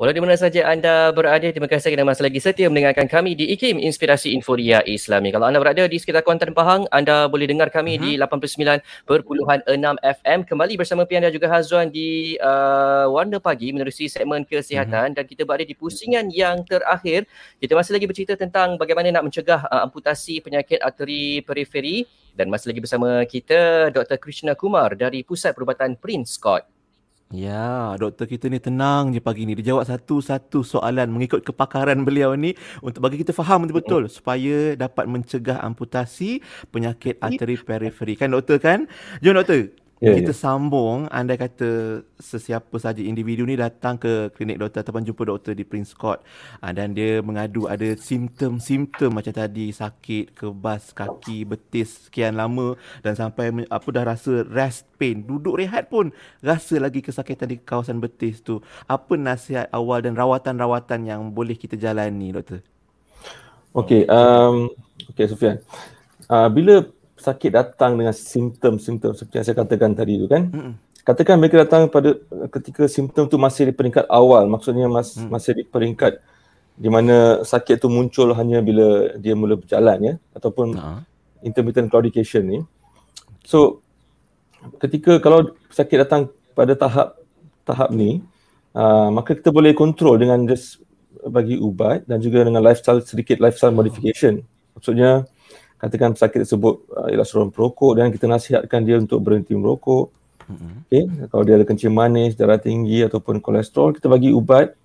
Walau di mana saja anda berada, terima kasih kerana masih lagi setia mendengarkan kami di IKIM Inspirasi Inforia Islami. Kalau anda berada di sekitar Kuantan Pahang, anda boleh dengar kami uh-huh. di 89.6 FM. Kembali bersama Pian dan juga Hazwan di uh, Warna Pagi menerusi segmen kesihatan uh-huh. dan kita berada di pusingan yang terakhir. Kita masih lagi bercerita tentang bagaimana nak mencegah uh, amputasi penyakit arteri periferi dan masih lagi bersama kita Dr. Krishna Kumar dari Pusat Perubatan Prince Scott. Ya, doktor kita ni tenang je pagi ni. Dia jawab satu-satu soalan mengikut kepakaran beliau ni untuk bagi kita faham betul-betul supaya dapat mencegah amputasi penyakit arteri periferi. Kan doktor kan? Jom doktor, Yeah, kita yeah. sambung anda kata sesiapa saja individu ni datang ke klinik doktor ataupun jumpa doktor di Prince Court uh, dan dia mengadu ada simptom-simptom macam tadi sakit kebas kaki betis sekian lama dan sampai apa dah rasa rest pain duduk rehat pun rasa lagi kesakitan di kawasan betis tu. Apa nasihat awal dan rawatan-rawatan yang boleh kita jalani doktor? Okey um okey Sufian uh, bila sakit datang dengan simptom-simptom seperti yang saya katakan tadi tu kan. Mm-mm. Katakan mereka datang pada ketika simptom tu masih di peringkat awal, maksudnya mas, mm. masih di peringkat di mana sakit tu muncul hanya bila dia mula berjalan ya ataupun uh-huh. intermittent claudication ni. So ketika kalau sakit datang pada tahap tahap ni, uh, maka kita boleh kontrol dengan just bagi ubat dan juga dengan lifestyle sedikit lifestyle modification. Maksudnya katakan pesakit tersebut uh, ialah seorang perokok dan kita nasihatkan dia untuk berhenti merokok. Mm-hmm. Okay. Kalau dia ada kencing manis, darah tinggi ataupun kolesterol, kita bagi ubat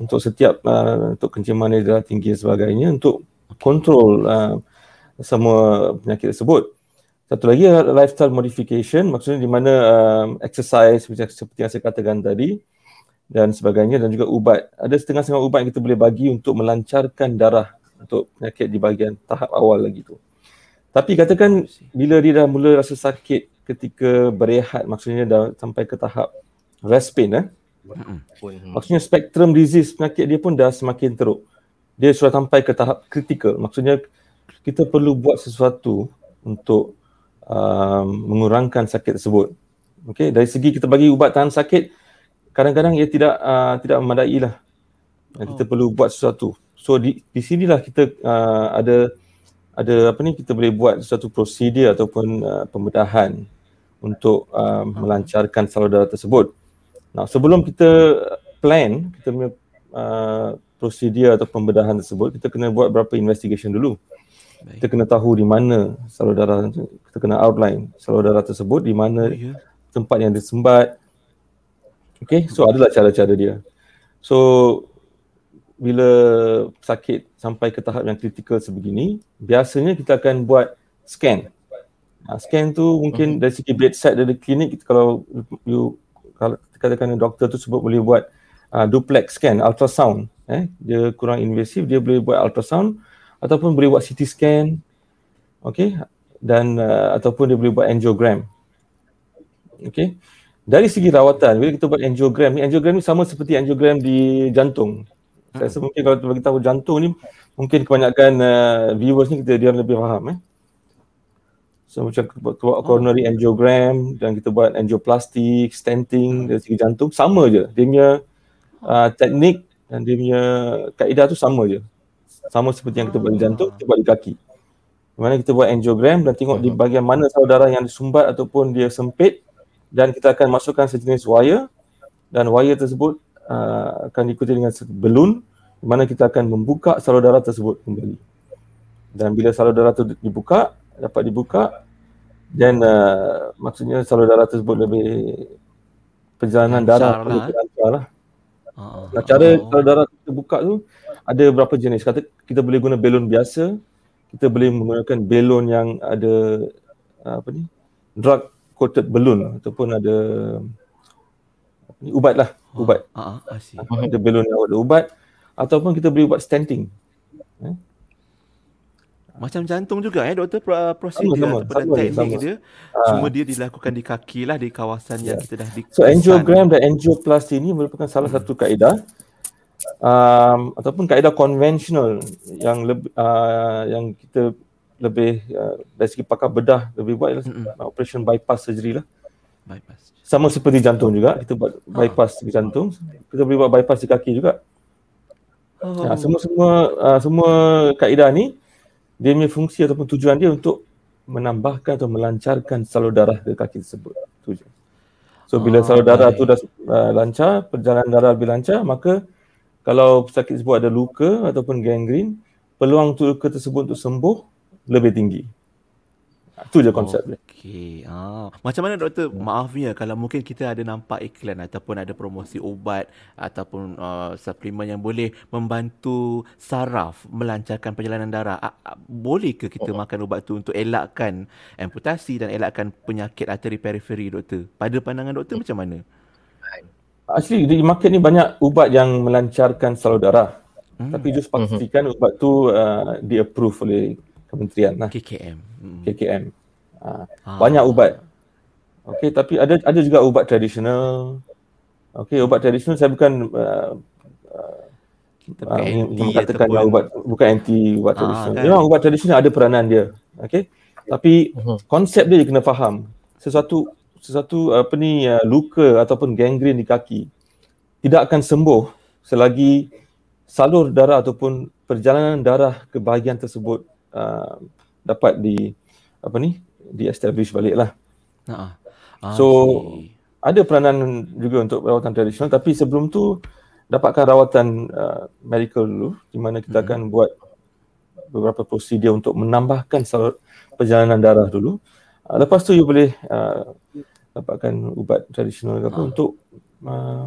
untuk setiap uh, untuk kencing manis, darah tinggi dan sebagainya untuk kontrol uh, semua penyakit tersebut. Satu lagi lifestyle modification, maksudnya di mana uh, exercise seperti, seperti yang saya katakan tadi dan sebagainya dan juga ubat. Ada setengah-setengah ubat yang kita boleh bagi untuk melancarkan darah untuk penyakit di bahagian tahap awal lagi tu. Tapi katakan bila dia dah mula rasa sakit ketika berehat maksudnya dah sampai ke tahap rest pain eh. Maksudnya spektrum disease penyakit dia pun dah semakin teruk. Dia sudah sampai ke tahap kritikal. Maksudnya kita perlu buat sesuatu untuk um, mengurangkan sakit tersebut. Okay, dari segi kita bagi ubat tahan sakit, kadang-kadang ia tidak uh, tidak memadai lah. Kita oh. perlu buat sesuatu. So di di sinilah kita uh, ada ada apa ni kita boleh buat satu prosedur ataupun uh, pembedahan untuk uh, melancarkan salur darah tersebut. Nah, sebelum kita plan kita punya uh, prosedur atau pembedahan tersebut, kita kena buat berapa investigation dulu. Baik. Kita kena tahu di mana salur darah kita kena outline salur darah tersebut di mana oh, yeah. tempat yang disembat. Okay, so adalah cara-cara dia. So bila sakit sampai ke tahap yang kritikal sebegini, biasanya kita akan buat scan. Ha, scan tu mungkin uh-huh. dari segi bedside dari klinik, kalau you kalau katakan doktor tu sebut boleh buat uh, duplex scan, ultrasound. Eh, dia kurang invasif, dia boleh buat ultrasound ataupun boleh buat CT scan. Okay, dan uh, ataupun dia boleh buat angiogram. Okay. Dari segi rawatan, bila kita buat angiogram ni, angiogram ni sama seperti angiogram di jantung. Saya rasa mungkin kalau bagi tahu jantung ni mungkin kebanyakan uh, viewers ni kita dia lebih faham eh. So macam kita buat coronary angiogram dan kita buat angioplasty, stenting dari segi jantung sama je. Dia punya uh, teknik dan dia punya kaedah tu sama je. Sama seperti yang kita buat di jantung, kita buat di kaki. Di mana kita buat angiogram dan tengok di bahagian mana saudara yang disumbat ataupun dia sempit dan kita akan masukkan sejenis wire dan wire tersebut uh, akan diikuti dengan belun di mana kita akan membuka salur darah tersebut kembali. Dan bila salur darah itu dibuka, dapat dibuka dan uh, maksudnya salur darah tersebut lebih perjalanan darah lah. lebih lancar lah. Uh, nah, cara uh, salur darah terbuka tu ada berapa jenis. Kata kita boleh guna belon biasa, kita boleh menggunakan belon yang ada apa ni? drug coated balloon ataupun ada ubat lah ubat. Uh, uh, ada balloon ada ubat ataupun kita boleh buat stenting. Eh? Macam jantung juga eh doktor prosedur sama, sama, sama, teknik sama. dia. Uh, Cuma dia dilakukan di kaki lah di kawasan yeah. yang kita dah di So angiogram dan angioplasty ini merupakan salah hmm. satu kaedah um, ataupun kaedah konvensional yang lebih uh, yang kita lebih uh, dari segi pakar bedah lebih buat ialah hmm. operation bypass surgery lah Bypass. Sama seperti jantung juga, kita buat bypass di jantung, kita boleh buat bypass di kaki juga. Oh. Ya, semua semua uh, semua kaedah ni dia punya fungsi ataupun tujuan dia untuk menambahkan atau melancarkan salur darah ke kaki tersebut. Tu je. So bila Ah, salur darah baik. tu dah uh, lancar, perjalanan darah lebih lancar, maka kalau pesakit tersebut ada luka ataupun gangren, peluang tu luka tersebut untuk sembuh lebih tinggi. Itu je konsep dia. Okey. Ah, macam mana doktor? Maafnya kalau mungkin kita ada nampak iklan ataupun ada promosi ubat ataupun uh, suplemen yang boleh membantu saraf melancarkan perjalanan darah. A- a- boleh ke kita makan ubat tu untuk elakkan amputasi dan elakkan penyakit arteri periferi doktor? Pada pandangan doktor macam mana? Actually di market ni banyak ubat yang melancarkan salur darah. Hmm. Tapi just pastikan ubat tu uh, di-approve oleh kementerian lah, KKM. Hmm. KKM. Uh, Ah. banyak ubat. Okey, tapi ada ada juga ubat tradisional. Okey, ubat tradisional saya bukan uh, Kita uh, anti mengatakan ataupun yang ubat bukan anti ubat Ah, tradisional. kan? Memang ubat tradisional ada peranan dia. Okey. Tapi Mhm. konsep dia kena faham. Sesuatu sesuatu apa ni uh, luka ataupun gangren di kaki tidak akan sembuh selagi salur darah ataupun perjalanan darah ke bahagian tersebut uh, dapat di apa ni di establish balik lah. Ha. So, Ada peranan juga untuk rawatan tradisional tapi sebelum tu dapatkan rawatan uh, medical dulu di mana kita Mhm. akan buat beberapa prosedur untuk menambahkan salur perjalanan darah dulu. Uh, lepas tu you boleh uh, dapatkan ubat tradisional ke apa Ah. untuk uh,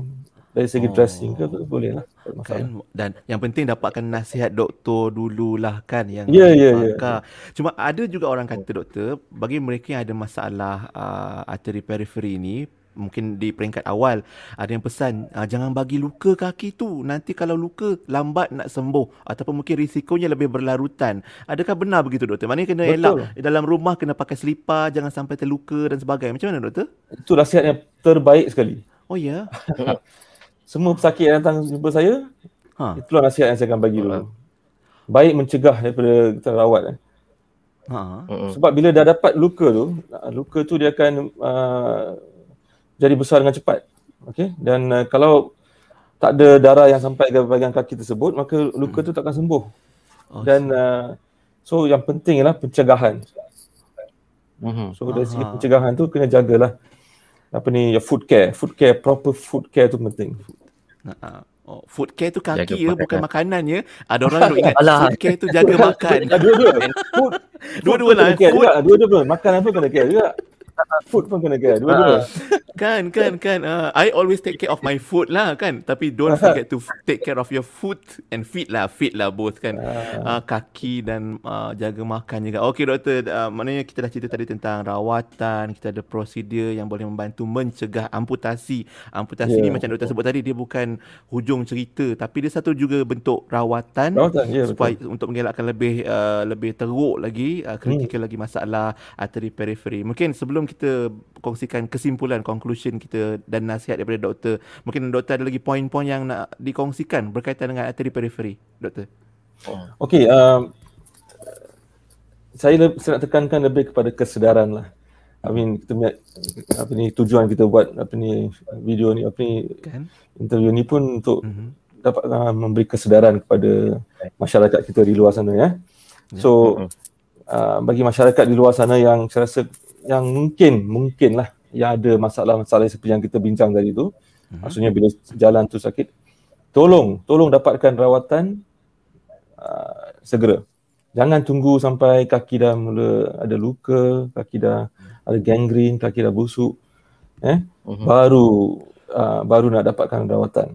dari segi Oh. dressing ke apa, boleh lah. Kan dan yang penting dapatkan nasihat doktor dululah kan yang Ya, ya, ya. pakar. Cuma ada juga orang kata doktor bagi mereka yang ada masalah uh, arteri periferi ni mungkin di peringkat awal ada yang pesan uh, jangan bagi luka kaki tu nanti kalau luka lambat nak sembuh ataupun mungkin risikonya lebih berlarutan adakah benar begitu doktor maknanya kena Betul. elak dalam rumah kena pakai selipar jangan sampai terluka dan sebagainya macam mana doktor Itu nasihat yang terbaik sekali. oh ya Semua pesakit yang datang jumpa saya, ha itulah nasihat yang saya akan bagi dulu. Baik mencegah daripada kita rawat. Eh. ha. Sebab bila dah dapat luka tu, luka tu dia akan uh, jadi besar dengan cepat. Okay? Dan uh, kalau tak ada darah yang sampai ke bahagian kaki tersebut, maka luka tu takkan sembuh. oh, Dan uh, so yang penting ialah pencegahan. Mhm. So dari segi Aha. pencegahan tu kena jagalah apa ni your food care. Food care, proper food care tu penting. Ha. Oh, food care tu Jaga kaki ya, makanan. bukan makanan ya. Ada orang duk ingat Alah. food care tu jaga makan. Dua-dua. Food, Dua-dua lah. Dua-dua pun. Makanan pun kena care juga. Food pun kena care. Dua-dua. kan kan kan. Uh, I always take care of my food lah kan. Tapi don't forget to take care of your food and feet lah. Feet lah both kan. Uh, kaki dan uh, jaga makan juga. Okey doktor, uh, maknanya kita dah cerita tadi tentang rawatan, kita ada prosedur yang boleh membantu mencegah amputasi. Amputasi Ya. ni macam doktor sebut tadi dia bukan hujung cerita tapi dia satu juga bentuk rawatan Rawatan, ya, supaya betul. untuk mengelakkan lebih uh, lebih teruk lagi uh, kritikal lagi masalah arteri periferi. Mungkin sebelum kita kongsikan kesimpulan conclusion kita dan nasihat daripada doktor, mungkin doktor ada lagi poin-poin yang nak dikongsikan berkaitan dengan arteri periferi, doktor. Okey, um, saya, le- saya nak tekankan lebih kepada kesedaran lah. I mean, kita punya, apa ni, tujuan kita buat apa ni, video ni, apa ni, Kan? interview ni pun untuk Mhm. dapat uh, memberi kesedaran kepada masyarakat kita di luar sana ya. So, Mhm. uh, bagi masyarakat di luar sana yang saya rasa yang mungkin, mungkin lah yang ada masalah-masalah seperti yang kita bincang tadi tu, Mhm. maksudnya bila jalan tu sakit, tolong, tolong dapatkan rawatan uh, segera. Jangan tunggu sampai kaki dah mula ada luka, kaki dah ada gangren, kaki dah busuk. Eh, Mhm. baru uh, baru nak dapatkan rawatan.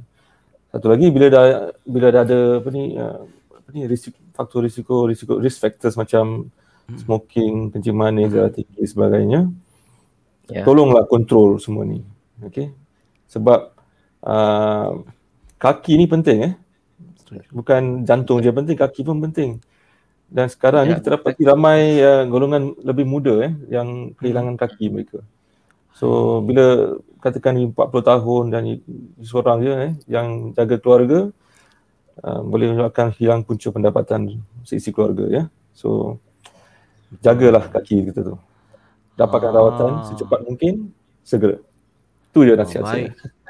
Satu lagi bila dah bila dah ada apa ni uh, apa ni risiko, faktor risiko risiko risk factors macam smoking, kencing manis, darah tinggi sebagainya. Ya. Tolonglah kontrol semua ni. Okey. Sebab uh, kaki ni penting eh. Bukan jantung je penting, kaki pun penting. Dan sekarang ni Ya. kita dapati ramai uh, golongan lebih muda eh yang kehilangan kaki mereka. So bila katakan ni 40 tahun dan seorang je eh yang jaga keluarga uh, boleh menyebabkan hilang punca pendapatan seisi keluarga ya. So jagalah kaki kita tu. Dapatkan Ah. rawatan secepat mungkin segera. Tu je nasihat Oh, saya.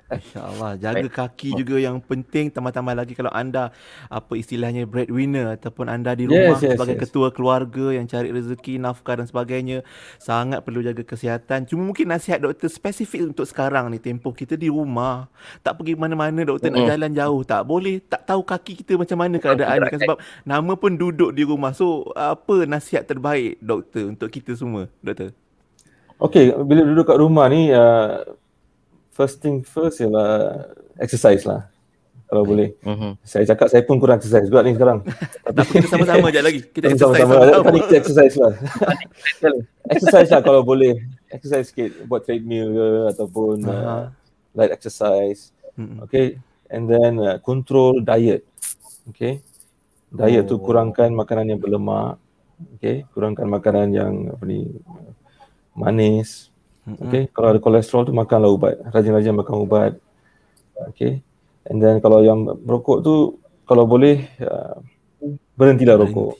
Baik. InsyaAllah. Jaga kaki juga yang penting. Tambah-tambah lagi kalau anda apa istilahnya breadwinner ataupun anda di rumah Yes, yes, sebagai yes. ketua keluarga yang cari rezeki, nafkah dan sebagainya. Sangat perlu jaga kesihatan. Cuma mungkin nasihat doktor spesifik untuk sekarang ni tempoh kita di rumah. Tak pergi mana-mana doktor nak Mm-mm. jalan jauh. Tak boleh. Tak tahu kaki kita macam mana keadaan kan sebab nama pun duduk di rumah. So apa nasihat terbaik doktor untuk kita semua doktor? Okay, bila duduk kat rumah ni, uh, first thing first ialah exercise lah. Kalau boleh. Mhm. Saya cakap saya pun kurang exercise juga ni sekarang. Tak apa kita sama-sama je lagi. Kita exercise sama-sama. sama-sama. Tadi kita exercise lah. exercise lah kalau boleh. Exercise sikit. Buat treadmill ke ataupun uh, Aha. light exercise. Mm-mm. Okay. And then uh, control diet. Okay. Diet tu Oh. kurangkan makanan yang berlemak. Okay. Kurangkan makanan yang apa ni manis. Okay. Kalau ada kolesterol tu makanlah ubat. Rajin-rajin makan ubat. Okay. And then kalau yang merokok tu kalau boleh uh, berhentilah Berhenti. rokok.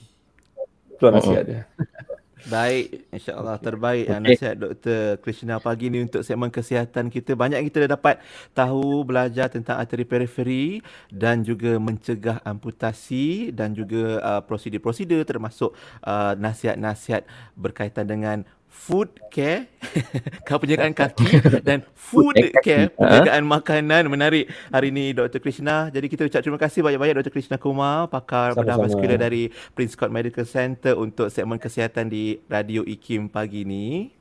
Itu nasihat dia. Baik, insyaAllah terbaik okay. Okey. nasihat Dr. Krishna pagi ni untuk segmen kesihatan kita. Banyak kita dah dapat tahu, belajar tentang arteri periferi dan juga mencegah amputasi dan juga uh, prosedur-prosedur termasuk uh, nasihat-nasihat berkaitan dengan food care, penjagaan kaki dan food care, ha? penjagaan makanan. Menarik hari ni Dr. Krishna. Jadi kita ucap terima kasih banyak-banyak Dr. Krishna Kumar, pakar bedah vaskular dari Prince Court Medical Center untuk segmen kesihatan di Radio IKIM pagi ni.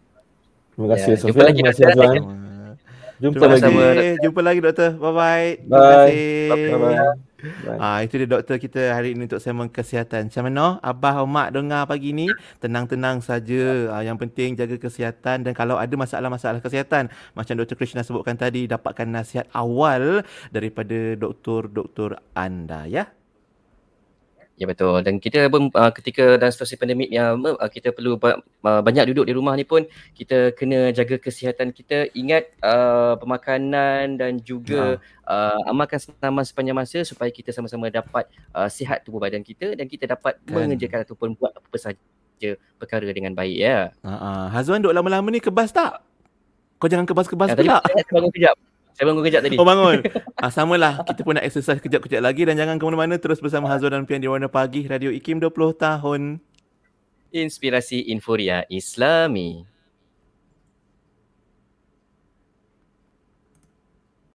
Terima kasih Ya, Sofian. lagi, Terima kasih. Azwan. Jumpa Terima lagi. kasih. Jumpa lagi doktor. Bye-bye. Terima Bye. kasih. Bye-bye. Bye. Ah, itu dia doktor kita hari ini untuk segmen kesihatan. Macam mana? Abah, mak dengar pagi ni, tenang-tenang saja. Ah, yang penting jaga kesihatan dan kalau ada masalah-masalah kesihatan, macam Dr. Krishna sebutkan tadi, dapatkan nasihat awal daripada doktor-doktor anda ya. Ya betul dan kita pun uh, ketika dalam situasi pandemik yang uh, kita perlu ba- uh, banyak duduk di rumah ni pun kita kena jaga kesihatan kita ingat uh, pemakanan dan juga uh, amalkan senaman sepanjang masa supaya kita sama-sama dapat uh, sihat tubuh badan kita dan kita dapat Kan. mengerjakan ataupun buat apa sahaja perkara dengan baik ya. Ha ah. Hazwan duk lama-lama ni kebas tak? Kau jangan kebas-kebas tadi pula. saya bangun kejap. Saya bangun kejap tadi. Oh bangun. ah, samalah. Kita pun nak exercise kejap-kejap lagi dan jangan ke mana-mana terus bersama Hazwan dan Pian di Warna Pagi Radio IKIM 20 tahun. Inspirasi Inforia Islami.